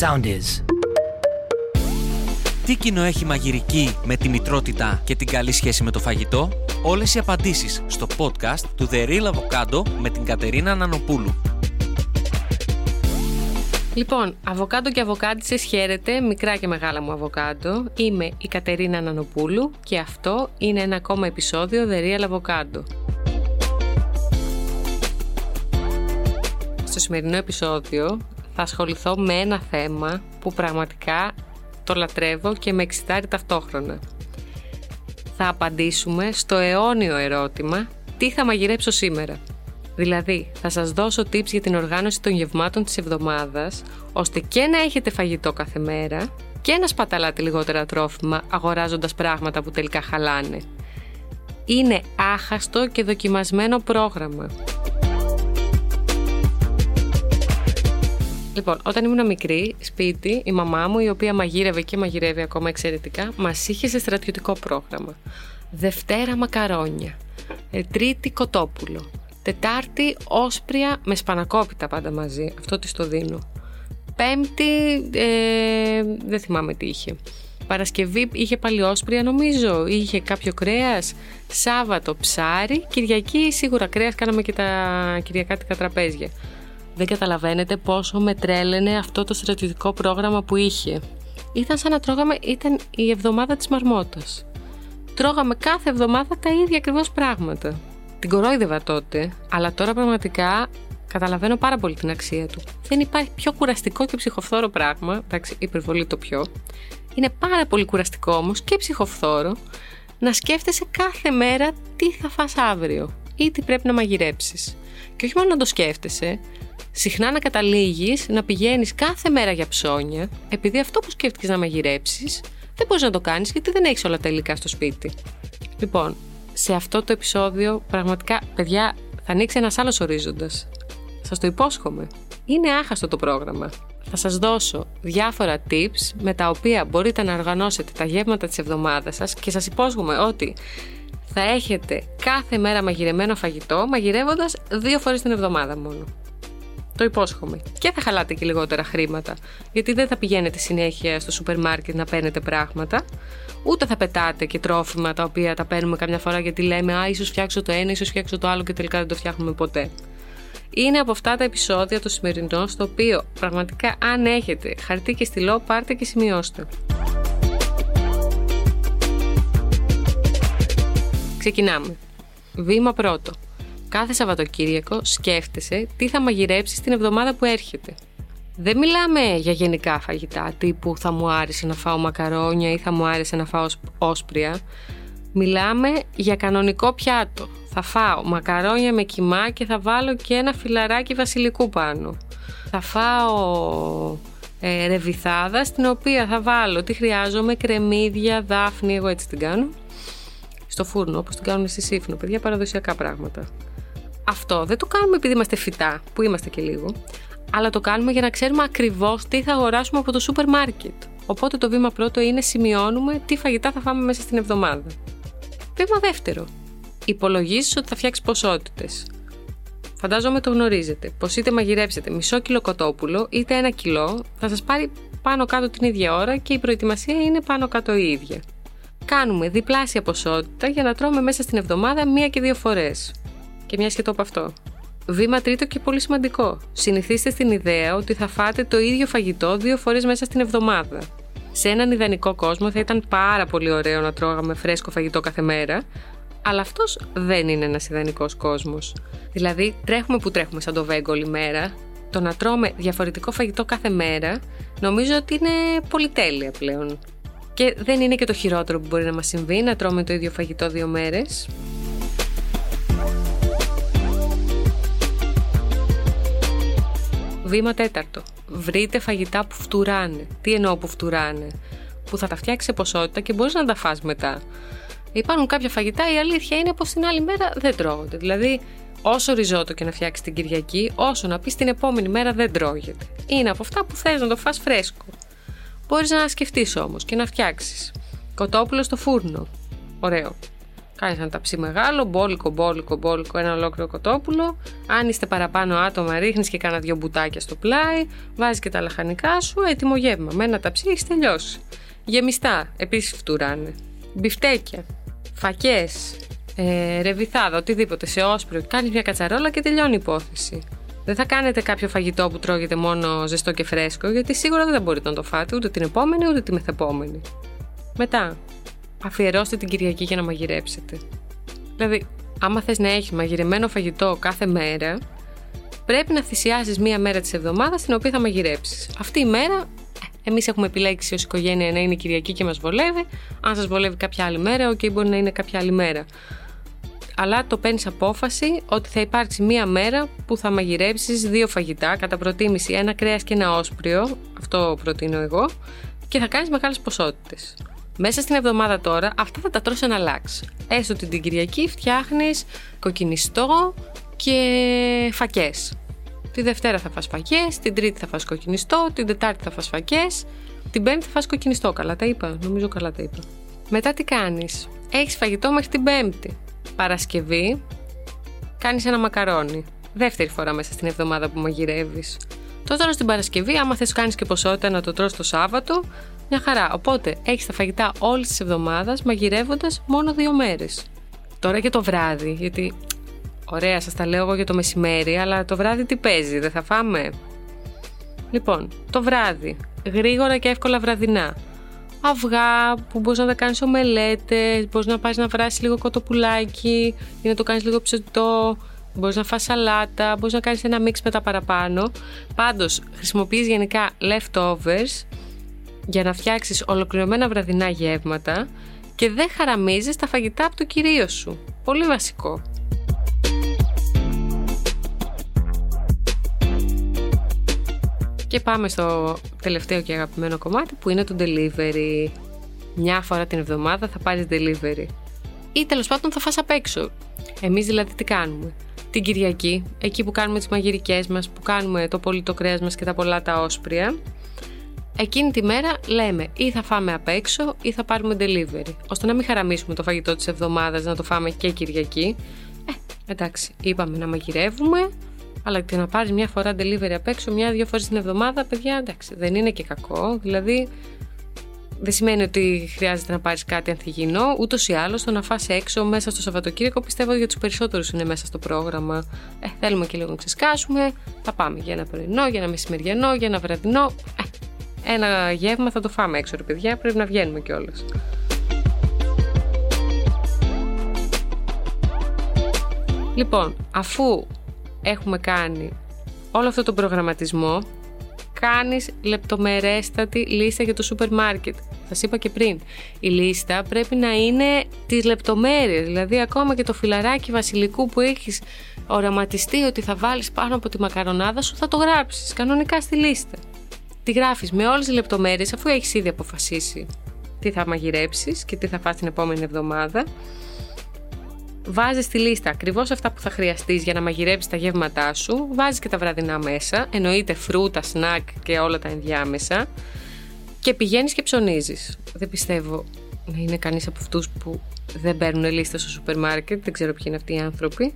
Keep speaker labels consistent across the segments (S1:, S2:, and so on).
S1: Sound is.
S2: Τι κοινό έχει μαγειρική με τη μητρότητα και την καλή σχέση με το φαγητό; Όλες οι απαντήσεις στο podcast του The Real Avocado με την Κατερίνα Νανοπούλου.
S3: Λοιπόν, αβοκάντο και αβοκάντισες χαίρετε, μικρά και μεγάλα μου αβοκάντο. Είμαι η Κατερίνα Νανοπούλου και αυτό είναι ένα ακόμα επεισόδιο The Real Avocado. Στο σημερινό επεισόδιο θα ασχοληθώ με ένα θέμα που πραγματικά το λατρεύω και με εξητάρει ταυτόχρονα. Θα απαντήσουμε στο αιώνιο ερώτημα τι θα μαγειρέψω σήμερα. Δηλαδή, θα σας δώσω tips για την οργάνωση των γευμάτων της εβδομάδας, ώστε και να έχετε φαγητό κάθε μέρα και να σπαταλάτε λιγότερα τρόφιμα αγοράζοντας πράγματα που τελικά χαλάνε. Είναι άχαστο και δοκιμασμένο πρόγραμμα. Λοιπόν, όταν ήμουν μικρή, σπίτι, η μαμά μου, η οποία μαγείρευε και μαγειρεύει ακόμα εξαιρετικά, μας είχε σε στρατιωτικό πρόγραμμα. Δευτέρα μακαρόνια. Ε, τρίτη κοτόπουλο. Τετάρτη όσπρια με σπανακόπιτα πάντα μαζί. Αυτό της το δίνω. Πέμπτη, ε, δεν θυμάμαι τι είχε. Παρασκευή είχε πάλι όσπρια νομίζω, είχε κάποιο κρέας, Σάββατο ψάρι, Κυριακή σίγουρα κρέας, κάναμε και τα κυριακάτικα τραπέζια. Δεν καταλαβαίνετε πόσο με τρέλαινε αυτό το στρατιωτικό πρόγραμμα που είχε. Ήταν σαν να τρώγαμε, ήταν η εβδομάδα της μαρμότας. Τρώγαμε κάθε εβδομάδα τα ίδια ακριβώς πράγματα. Την κορόιδευα τότε, αλλά τώρα πραγματικά καταλαβαίνω πάρα πολύ την αξία του. Δεν υπάρχει πιο κουραστικό και ψυχοφθόρο πράγμα, εντάξει, υπερβολή το πιο. Είναι πάρα πολύ κουραστικό όμως και ψυχοφθόρο να σκέφτεσαι κάθε μέρα τι θα φας αύριο ή τι πρέπει να μαγειρέψεις. Και όχι μόνο να το σκέφτεσαι, συχνά να καταλήγεις να πηγαίνεις κάθε μέρα για ψώνια, επειδή αυτό που σκέφτηκες να μαγειρέψεις δεν μπορείς να το κάνεις γιατί δεν έχεις όλα τα υλικά στο σπίτι. Λοιπόν, σε αυτό το επεισόδιο, πραγματικά, παιδιά, θα ανοίξει ένας άλλος ορίζοντας. Σας το υπόσχομαι. Είναι άχαστο το πρόγραμμα. Θα σας δώσω διάφορα tips με τα οποία μπορείτε να οργανώσετε τα γεύματα της εβδομάδας σας και σας υπόσχομαι ότι θα έχετε κάθε μέρα μαγειρεμένο φαγητό μαγειρεύοντας δύο φορές την εβδομάδα μόνο. Το υπόσχομαι. Και θα χαλάτε και λιγότερα χρήματα. Γιατί δεν θα πηγαίνετε συνέχεια στο σούπερ μάρκετ να παίρνετε πράγματα. Ούτε θα πετάτε και τρόφιμα τα οποία τα παίρνουμε καμιά φορά γιατί λέμε Α, ίσως φτιάξω το ένα, ίσως φτιάξω το άλλο και τελικά δεν το φτιάχνουμε ποτέ. Είναι από αυτά τα επεισόδια το σημερινό στο οποίο πραγματικά αν έχετε χαρτί και στυλό πάρτε και σημειώστε. Ξεκινάμε. Βήμα πρώτο. Κάθε Σαββατοκύριακο σκέφτεσαι τι θα μαγειρέψεις την εβδομάδα που έρχεται. Δεν μιλάμε για γενικά φαγητά τύπου θα μου άρεσε να φάω μακαρόνια ή θα μου άρεσε να φάω όσπρια. Μιλάμε για κανονικό πιάτο. Θα φάω μακαρόνια με κιμά και θα βάλω και ένα φιλαράκι βασιλικού πάνω. Θα φάω ε, ρεβιθάδα στην οποία θα βάλω τι χρειάζομαι, κρεμμύδια, δάφνη, εγώ έτσι την κάνω. Στο φούρνο όπως την κάνουν στη σύφνο, παιδιά παραδοσιακά πράγματα αυτό δεν το κάνουμε επειδή είμαστε φυτά, που είμαστε και λίγο, αλλά το κάνουμε για να ξέρουμε ακριβώς τι θα αγοράσουμε από το σούπερ μάρκετ. Οπότε το βήμα πρώτο είναι σημειώνουμε τι φαγητά θα φάμε μέσα στην εβδομάδα. Βήμα δεύτερο. Υπολογίζεις ότι θα φτιάξεις ποσότητες. Φαντάζομαι το γνωρίζετε. Πως είτε μαγειρέψετε μισό κιλό κοτόπουλο είτε ένα κιλό, θα σας πάρει πάνω κάτω την ίδια ώρα και η προετοιμασία είναι πάνω κάτω η ίδια. Κάνουμε διπλάσια ποσότητα για να τρώμε μέσα στην εβδομάδα μία και δύο φορές. Και μια και το από αυτό. Βήμα τρίτο και πολύ σημαντικό. Συνηθίστε στην ιδέα ότι θα φάτε το ίδιο φαγητό δύο φορές μέσα στην εβδομάδα. Σε έναν ιδανικό κόσμο θα ήταν πάρα πολύ ωραίο να τρώγαμε φρέσκο φαγητό κάθε μέρα, αλλά αυτός δεν είναι ένας ιδανικός κόσμος. Δηλαδή, τρέχουμε που τρέχουμε σαν το βέγκο όλη μέρα. Το να τρώμε διαφορετικό φαγητό κάθε μέρα, νομίζω ότι είναι πολυτέλεια πλέον. Και δεν είναι και το χειρότερο που μπορεί να μας συμβεί να τρώμε το ίδιο φαγητό δύο μέρες. Βήμα τέταρτο. Βρείτε φαγητά που φτουράνε. Τι εννοώ που φτουράνε; Που θα τα φτιάξεις σε ποσότητα και μπορείς να τα φας μετά. Υπάρχουν κάποια φαγητά, η αλήθεια είναι πως την άλλη μέρα δεν τρώγονται. Δηλαδή, όσο ριζότο και να φτιάξεις την Κυριακή, όσο να πεις την επόμενη μέρα δεν τρώγεται. Είναι από αυτά που θες να το φας φρέσκο. Μπορείς να σκεφτείς όμως και να φτιάξεις. Κοτόπουλο στο φούρνο. Ωραίο. Κάνει ένα ταψί μεγάλο, μπόλικο, μπόλικο, μπόλικο, ένα ολόκληρο κοτόπουλο. Αν είστε παραπάνω άτομα, ρίχνεις και κάνα δύο μπουτάκια στο πλάι, βάζεις και τα λαχανικά σου, έτοιμο γεύμα. Με ένα ταψί έχεις τελειώσει. Γεμιστά, επίσης φτουράνε. Μπιφτέκια, φακές, ε, ρεβιθάδα, οτιδήποτε σε όσπριο. Κάνεις μια κατσαρόλα και τελειώνει η υπόθεση. Δεν θα κάνετε κάποιο φαγητό που τρώγεται μόνο ζεστό και φρέσκο, γιατί σίγουρα δεν θα μπορείτε να το φάτε ούτε την επόμενη ούτε τη μεθεπόμενη. Μετά, αφιερώστε την Κυριακή για να μαγειρέψετε. Δηλαδή, άμα θες να έχεις μαγειρεμένο φαγητό κάθε μέρα, πρέπει να θυσιάσεις μία μέρα της εβδομάδας την οποία θα μαγειρέψεις. Αυτή η μέρα, ε, εμείς έχουμε επιλέξει ως οικογένεια να είναι η Κυριακή και μας βολεύει. Αν σας βολεύει κάποια άλλη μέρα, OK, okay, μπορεί να είναι κάποια άλλη μέρα. Αλλά το παίρνεις απόφαση ότι θα υπάρξει μία μέρα που θα μαγειρέψεις δύο φαγητά, κατά προτίμηση ένα κρέας και ένα όσπριο. Αυτό προτείνω εγώ. Και θα κάνεις μεγάλες ποσότητες. Μέσα στην εβδομάδα τώρα αυτά θα τα τρώσει ένα λάξ. Έστω ότι την Κυριακή φτιάχνεις κοκκινιστό και φακές. Τη Δευτέρα θα φας φακές, την Τρίτη θα φας κοκκινιστό, την Τετάρτη θα φας φακές, την Πέμπτη θα φας κοκκινιστό. Καλά τα είπα, νομίζω καλά τα είπα. Μετά τι κάνεις; Έχεις φαγητό μέχρι την Πέμπτη. Παρασκευή κάνεις ένα μακαρόνι. Δεύτερη φορά μέσα στην εβδομάδα που μαγειρεύεις. Τώρα στην Παρασκευή, άμα θες κάνεις και ποσότητα να το τρως το Σάββατο, μια χαρά. Οπότε έχεις τα φαγητά όλη της εβδομάδας μαγειρεύοντας μόνο δύο μέρες. Τώρα και το βράδυ, γιατί ωραία, σας τα λέω εγώ για το μεσημέρι, αλλά το βράδυ τι παίζει, δεν θα φάμε; Λοιπόν, το βράδυ, γρήγορα και εύκολα βραδινά. Αυγά που μπορείς να τα κάνεις ομελέτες, μπορείς να πάει να βράσεις λίγο κοτοπουλάκι ή να το κάνεις λίγο ψετό. Μπορείς να φας σαλάτα, μπορείς να κάνεις ένα μίξ με τα παραπάνω. Πάντως, χρησιμοποιείς γενικά leftovers για να φτιάξεις ολοκληρωμένα βραδινά γεύματα και δεν χαραμίζεις τα φαγητά από το κυρίω σου. Πολύ βασικό. Και πάμε στο τελευταίο και αγαπημένο κομμάτι που είναι το delivery. Μια φορά την εβδομάδα θα πάρεις delivery. Ή τέλος πάντων θα φας απ' έξω. Εμείς δηλαδή τι κάνουμε; Την Κυριακή, εκεί που κάνουμε τις μαγειρικές μας, που κάνουμε το πολύ το κρέας μας και τα πολλά τα όσπρια, εκείνη τη μέρα λέμε ή θα φάμε απ' έξω ή θα πάρουμε delivery. ώστε να μην χαραμίσουμε το φαγητό της εβδομάδας να το φάμε και Κυριακή. Ε, εντάξει, είπαμε να μαγειρεύουμε, αλλά και να πάρεις μια φορά delivery απ' έξω, μια-δύο φορές την εβδομάδα, παιδιά, εντάξει, δεν είναι και κακό. Δηλαδή, δεν σημαίνει ότι χρειάζεται να πάρεις κάτι ανθυγιεινό. Ούτως ή άλλως, το να φας έξω μέσα στο Σαββατοκύριακο πιστεύω ότι για τους περισσότερους είναι μέσα στο πρόγραμμα. Ε, θέλουμε και λίγο να ξεσκάσουμε. Θα πάμε για ένα πρωινό, για ένα μεσημεριανό, για ένα βραδινό. Ε, ένα γεύμα θα το φάμε έξω ρε παιδιά, πρέπει να βγαίνουμε κιόλας. Λοιπόν, αφού έχουμε κάνει όλο αυτό το προγραμματισμό, κάνεις λεπτομερέστατη λίστα για το σούπερ μάρκετ. Σας είπα και πριν, η λίστα πρέπει να είναι τις λεπτομέρειες, δηλαδή ακόμα και το φιλαράκι βασιλικού που έχεις οραματιστεί ότι θα βάλεις πάνω από τη μακαρονάδα σου, θα το γράψεις κανονικά στη λίστα τη γράφεις με όλες τις λεπτομέρειες αφού έχεις ήδη αποφασίσει τι θα μαγειρέψεις και τι θα φας την επόμενη εβδομάδα. Βάζεις στη λίστα ακριβώς αυτά που θα χρειαστείς για να μαγειρέψεις τα γεύματά σου. Βάζεις και τα βραδινά μέσα, εννοείται φρούτα, σνακ και όλα τα ενδιάμεσα. Και πηγαίνεις και ψωνίζεις. Δεν πιστεύω να είναι κανείς από αυτούς που δεν παίρνουν λίστα στο σούπερ μάρκετ, δεν ξέρω ποιοι είναι αυτοί οι άνθρωποι.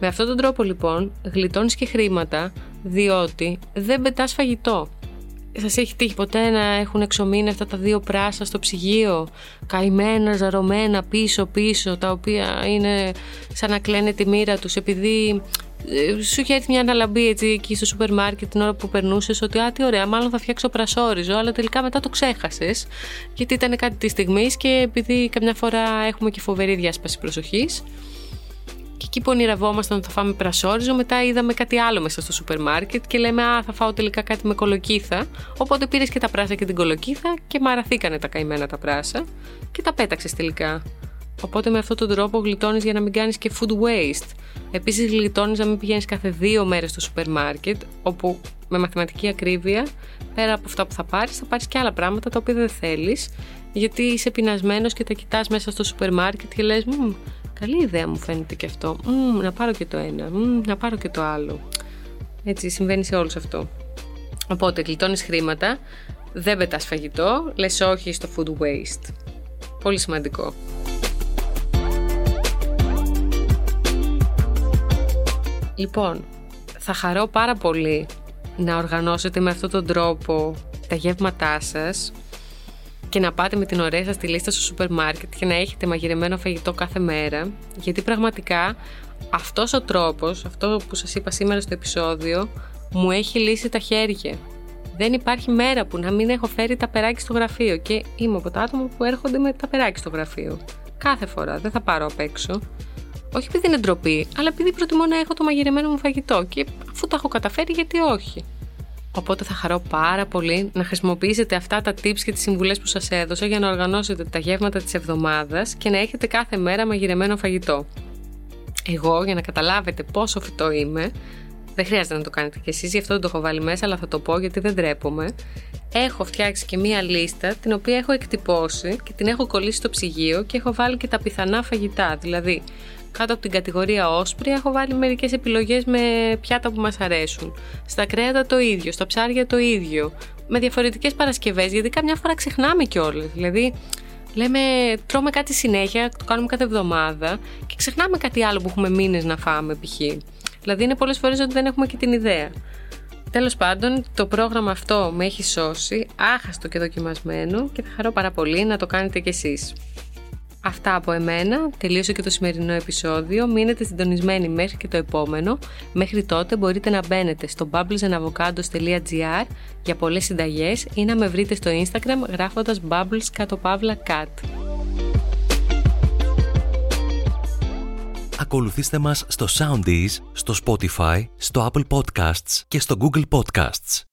S3: Με αυτόν τον τρόπο λοιπόν γλιτώνεις και χρήματα διότι δεν πετάς φαγητό. Σας έχει τύχει ποτέ να έχουν εξομείνει αυτά τα δύο πράσα στο ψυγείο, καημένα, ζαρωμένα πίσω-πίσω, τα οποία είναι σαν να κλαίνε τη μοίρα τους επειδή ε, σου είχε έρθει μια αναλαμπή έτσι εκεί στο σούπερ μάρκετ την ώρα που περνούσες ότι Α, τι ωραία, μάλλον θα φτιάξω πρασόριζο, αλλά τελικά μετά το ξέχασες. Γιατί ήταν κάτι της στιγμής και επειδή καμιά φορά έχουμε και φοβερή διάσπαση προσοχής. Και εκεί που ονειρευόμασταν ότι θα φάμε πρασόριζο, μετά είδαμε κάτι άλλο μέσα στο σούπερ μάρκετ και λέμε Α, θα φάω τελικά κάτι με κολοκύθα. Οπότε πήρες και τα πράσα και την κολοκύθα και μαραθήκανε τα καημένα τα πράσα και τα πέταξες τελικά. Οπότε με αυτόν τον τρόπο γλιτώνεις για να μην κάνεις και food waste. Επίσης, γλιτώνεις να μην πηγαίνεις κάθε δύο μέρες στο σούπερ μάρκετ, όπου με μαθηματική ακρίβεια, πέρα από αυτά που θα πάρεις, θα πάρεις και άλλα πράγματα τα οποία δεν θέλεις, γιατί είσαι πεινασμένος και τα κοιτάς μέσα στο σούπερ μάρκετ και λες, Καλή ιδέα μου φαίνεται και αυτό. Μ, να πάρω και το ένα, να πάρω και το άλλο. Έτσι συμβαίνει σε όλους αυτό. Οπότε γλιτώνεις χρήματα, δεν πετάς φαγητό, λες όχι στο food waste. Πολύ σημαντικό. Λοιπόν, θα χαρώ πάρα πολύ να οργανώσετε με αυτόν τον τρόπο τα γεύματά σας και να πάτε με την ωραία σας τη λίστα στο σούπερ μάρκετ και να έχετε μαγειρεμένο φαγητό κάθε μέρα γιατί πραγματικά αυτός ο τρόπος, αυτό που σας είπα σήμερα στο επεισόδιο μου έχει λύσει τα χέρια δεν υπάρχει μέρα που να μην έχω φέρει τα περάκι στο γραφείο και είμαι από τα άτομα που έρχονται με τα περάκι στο γραφείο. Κάθε φορά, δεν θα πάρω απ' έξω. Όχι επειδή είναι ντροπή, αλλά επειδή προτιμώ να έχω το μαγειρεμένο μου φαγητό και αφού το έχω καταφέρει, γιατί όχι. Οπότε θα χαρώ πάρα πολύ να χρησιμοποιήσετε αυτά τα tips και τις συμβουλές που σας έδωσα για να οργανώσετε τα γεύματα της εβδομάδας και να έχετε κάθε μέρα μαγειρεμένο φαγητό. Εγώ, για να καταλάβετε πόσο φυτό είμαι, δεν χρειάζεται να το κάνετε κι εσείς, γι' αυτό δεν το έχω βάλει μέσα, αλλά θα το πω γιατί δεν ντρέπομαι. Έχω φτιάξει και μία λίστα την οποία έχω εκτυπώσει και την έχω κολλήσει στο ψυγείο και έχω βάλει και τα πιθανά φαγητά. Δηλαδή, κάτω από την κατηγορία όσπρια έχω βάλει μερικές επιλογές με πιάτα που μας αρέσουν. Στα κρέατα το ίδιο, στα ψάρια το ίδιο. Με διαφορετικές παρασκευές, γιατί καμιά φορά ξεχνάμε κιόλας. Δηλαδή, λέμε, τρώμε κάτι συνέχεια, το κάνουμε κάθε εβδομάδα και ξεχνάμε κάτι άλλο που έχουμε μήνες να φάμε π.χ. Δηλαδή είναι πολλές φορές ότι δεν έχουμε και την ιδέα. Τέλος πάντων, το πρόγραμμα αυτό με έχει σώσει, άχαστο και δοκιμασμένο και θα χαρώ πάρα πολύ να το κάνετε κι εσείς. Αυτά από εμένα, τελείωσε και το σημερινό επεισόδιο, μείνετε συντονισμένοι μέχρι και το επόμενο. Μέχρι τότε μπορείτε να μπαίνετε στο bubblesandavocados.gr για πολλές συνταγές ή να με βρείτε στο Instagram γράφοντας bubbles κάτω παύλα cat.
S2: ακολουθήστε μας στο Soundees, στο Spotify, στο Apple Podcasts και στο Google Podcasts.